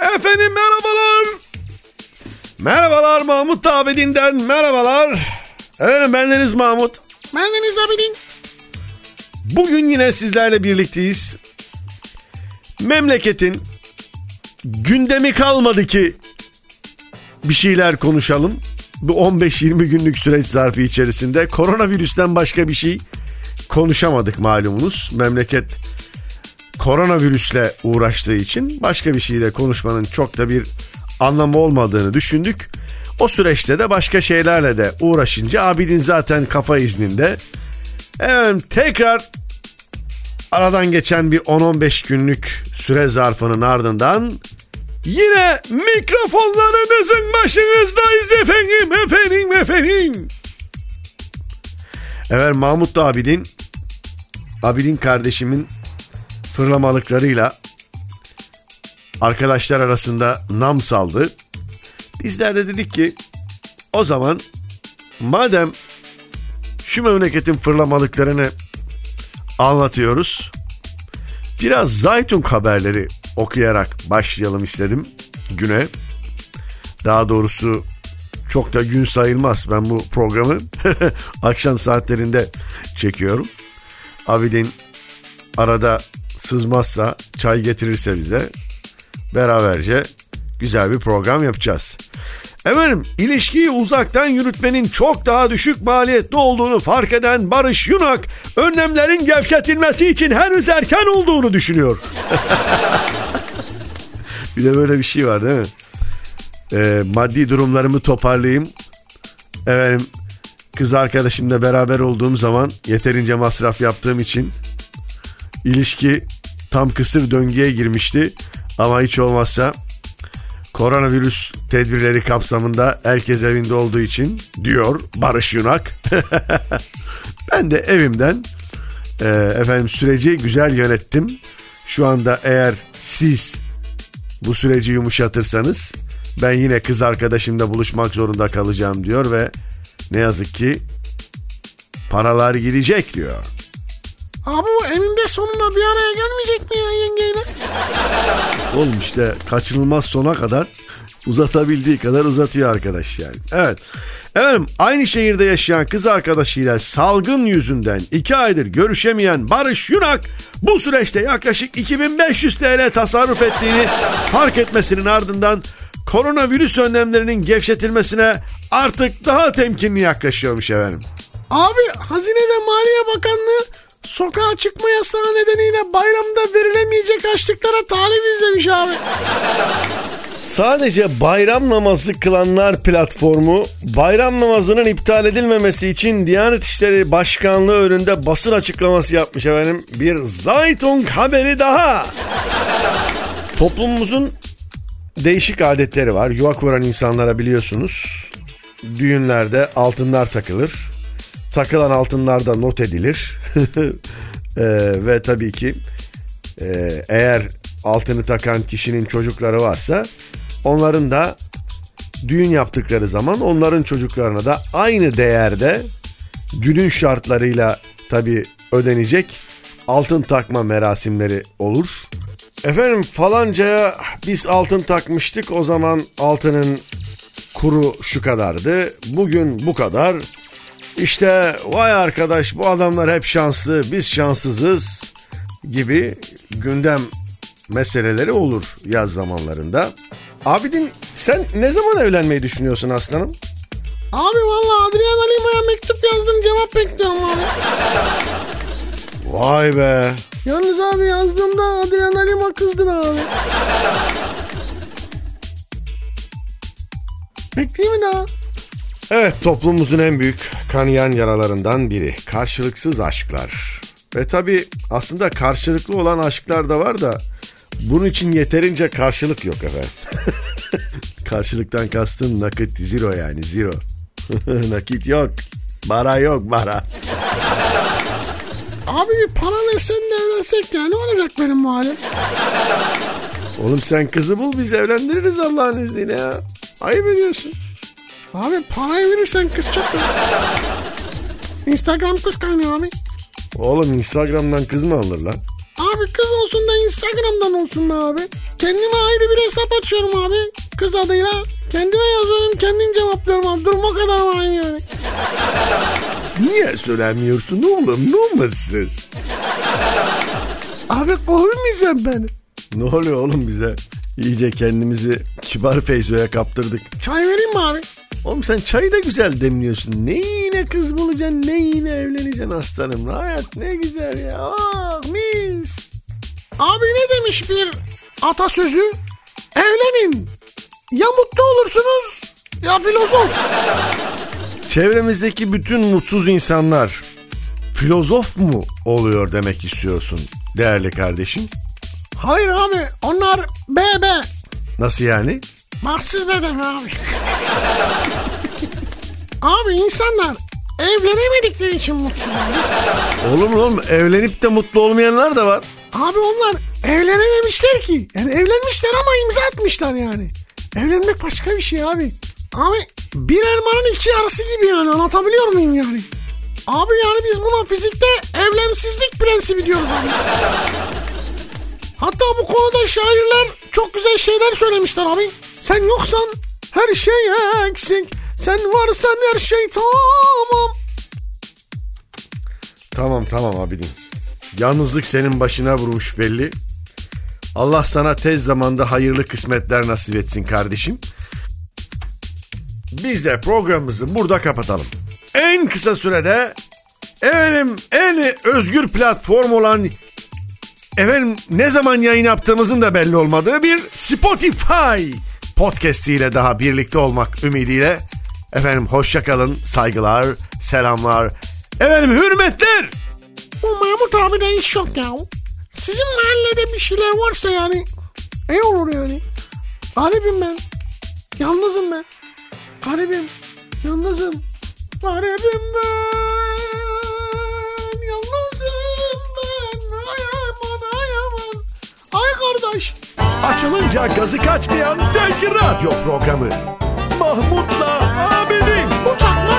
Efendim merhabalar. Merhabalar Mahmut Abidin'den merhabalar. Efendim bendeniz Mahmut. Bendeniz Abidin. Bugün yine sizlerle birlikteyiz. Memleketin gündemi kalmadı ki bir şeyler konuşalım. Bu 15-20 günlük süreç zarfı içerisinde koronavirüsten başka bir şey konuşamadık malumunuz. Memleket koronavirüsle uğraştığı için başka bir şeyle konuşmanın çok da bir anlamı olmadığını düşündük. O süreçte de başka şeylerle de uğraşınca Abidin zaten kafa izninde. Evet tekrar aradan geçen bir 10-15 günlük süre zarfının ardından yine mikrofonlarınızın başınızdayız efendim efendim efendim. Evet Mahmut da Abidin Abidin kardeşimin fırlamalıklarıyla arkadaşlar arasında nam saldı. Bizler de dedik ki o zaman madem şu memleketin fırlamalıklarını anlatıyoruz. Biraz Zaytun haberleri okuyarak başlayalım istedim güne. Daha doğrusu çok da gün sayılmaz. Ben bu programı akşam saatlerinde çekiyorum. Abidin arada sızmazsa çay getirirse bize beraberce güzel bir program yapacağız. Efendim ilişkiyi uzaktan yürütmenin çok daha düşük maliyetli olduğunu fark eden Barış Yunak önlemlerin gevşetilmesi için henüz erken olduğunu düşünüyor. bir de böyle bir şey var değil mi? Ee, maddi durumlarımı toparlayayım. Efendim kız arkadaşımla beraber olduğum zaman yeterince masraf yaptığım için ilişki tam kısır döngüye girmişti. Ama hiç olmazsa koronavirüs tedbirleri kapsamında herkes evinde olduğu için diyor Barış Yunak. ben de evimden e, efendim süreci güzel yönettim. Şu anda eğer siz bu süreci yumuşatırsanız ben yine kız arkadaşımla buluşmak zorunda kalacağım diyor ve ne yazık ki paralar gidecek diyor. Abi bu eninde sonunda bir araya gelmeyecek mi ya yengeyle? Oğlum işte kaçınılmaz sona kadar uzatabildiği kadar uzatıyor arkadaş yani. Evet. Efendim aynı şehirde yaşayan kız arkadaşıyla salgın yüzünden iki aydır görüşemeyen Barış Yunak bu süreçte yaklaşık 2500 TL tasarruf ettiğini fark etmesinin ardından koronavirüs önlemlerinin gevşetilmesine artık daha temkinli yaklaşıyormuş efendim. Abi Hazine ve Maliye Bakanlığı sokağa çıkma yasağı nedeniyle bayramda verilemeyecek açlıklara talip izlemiş abi. Sadece bayram namazı kılanlar platformu bayram namazının iptal edilmemesi için Diyanet İşleri Başkanlığı önünde basın açıklaması yapmış efendim. Bir Zaytung haberi daha. Toplumumuzun değişik adetleri var. Yuva kuran insanlara biliyorsunuz. Düğünlerde altınlar takılır. Takılan altınlar da not edilir. ee, ve tabii ki e, eğer altını takan kişinin çocukları varsa onların da düğün yaptıkları zaman onların çocuklarına da aynı değerde günün şartlarıyla tabi ödenecek altın takma merasimleri olur. Efendim falancaya biz altın takmıştık o zaman altının kuru şu kadardı bugün bu kadar işte vay arkadaş bu adamlar hep şanslı biz şanssızız gibi gündem meseleleri olur yaz zamanlarında. Abidin sen ne zaman evlenmeyi düşünüyorsun aslanım? Abi valla Adriana Lima'ya mektup yazdım cevap bekliyorum abi. Vay be. Yalnız abi yazdığımda Adriana Lima kızdı be abi. Bekleyeyim mi daha? Evet toplumumuzun en büyük kanayan yaralarından biri. Karşılıksız aşklar. Ve tabi aslında karşılıklı olan aşklar da var da bunun için yeterince karşılık yok efendim. Karşılıktan kastım nakit zero yani zero. nakit yok. Para yok para. Abi para versen de evlensek ya ne olacak benim halim? Oğlum sen kızı bul biz evlendiririz Allah'ın izniyle ya. Ayıp ediyorsun. Abi parayı verirsen kız çok Instagram kız kaynıyor abi. Oğlum Instagram'dan kız mı alır lan? Abi kız olsun da Instagram'dan olsun be abi. Kendime ayrı bir hesap açıyorum abi. Kız adıyla. Kendime yazıyorum kendim cevaplıyorum abi. Durum o kadar var yani. Niye söylemiyorsun oğlum? Ne olmazsız? Abi kovmayacağım beni. Ne oluyor oğlum bize? İyice kendimizi kibar Feyzo'ya kaptırdık. Çay vereyim mi abi? Oğlum sen çayı da güzel demliyorsun. Ne yine kız bulacaksın ne yine evleneceksin aslanım. Hayat ne güzel ya. Ah mis. Abi ne demiş bir atasözü? Evlenin. Ya mutlu olursunuz ya filozof. Çevremizdeki bütün mutsuz insanlar filozof mu oluyor demek istiyorsun değerli kardeşim? Hayır abi onlar BB. Nasıl yani? Baksız beden abi. abi insanlar evlenemedikleri için mutsuz abi. Olur mu oğlum evlenip de mutlu olmayanlar da var. Abi onlar evlenememişler ki. Yani evlenmişler ama imza atmışlar yani. Evlenmek başka bir şey abi. Abi bir elmanın iki yarısı gibi yani anlatabiliyor muyum yani? Abi yani biz buna fizikte evlemsizlik prensibi diyoruz abi. Hatta bu konuda şairler çok güzel şeyler söylemişler abi. Sen yoksan her şey eksik. Sen varsan her şey tamam. Tamam tamam abidin. Yalnızlık senin başına vurmuş belli. Allah sana tez zamanda hayırlı kısmetler nasip etsin kardeşim. Biz de programımızı burada kapatalım. En kısa sürede efendim en özgür platform olan efendim ne zaman yayın yaptığımızın da belli olmadığı bir Spotify podcastiyle daha birlikte olmak ümidiyle efendim hoşçakalın saygılar selamlar efendim hürmetler Bu Mahmut abi iş yok ya. Sizin mahallede bir şeyler varsa yani iyi olur yani. Garibim ben. Yalnızım ben. Garibim. Yalnızım. Garibim ben. Yalnızım ben. Ay aman ay aman. Ay kardeş. Açılınca gazı kaçmayan tek radyo programı. Mahmut'la Abidin. Uçakla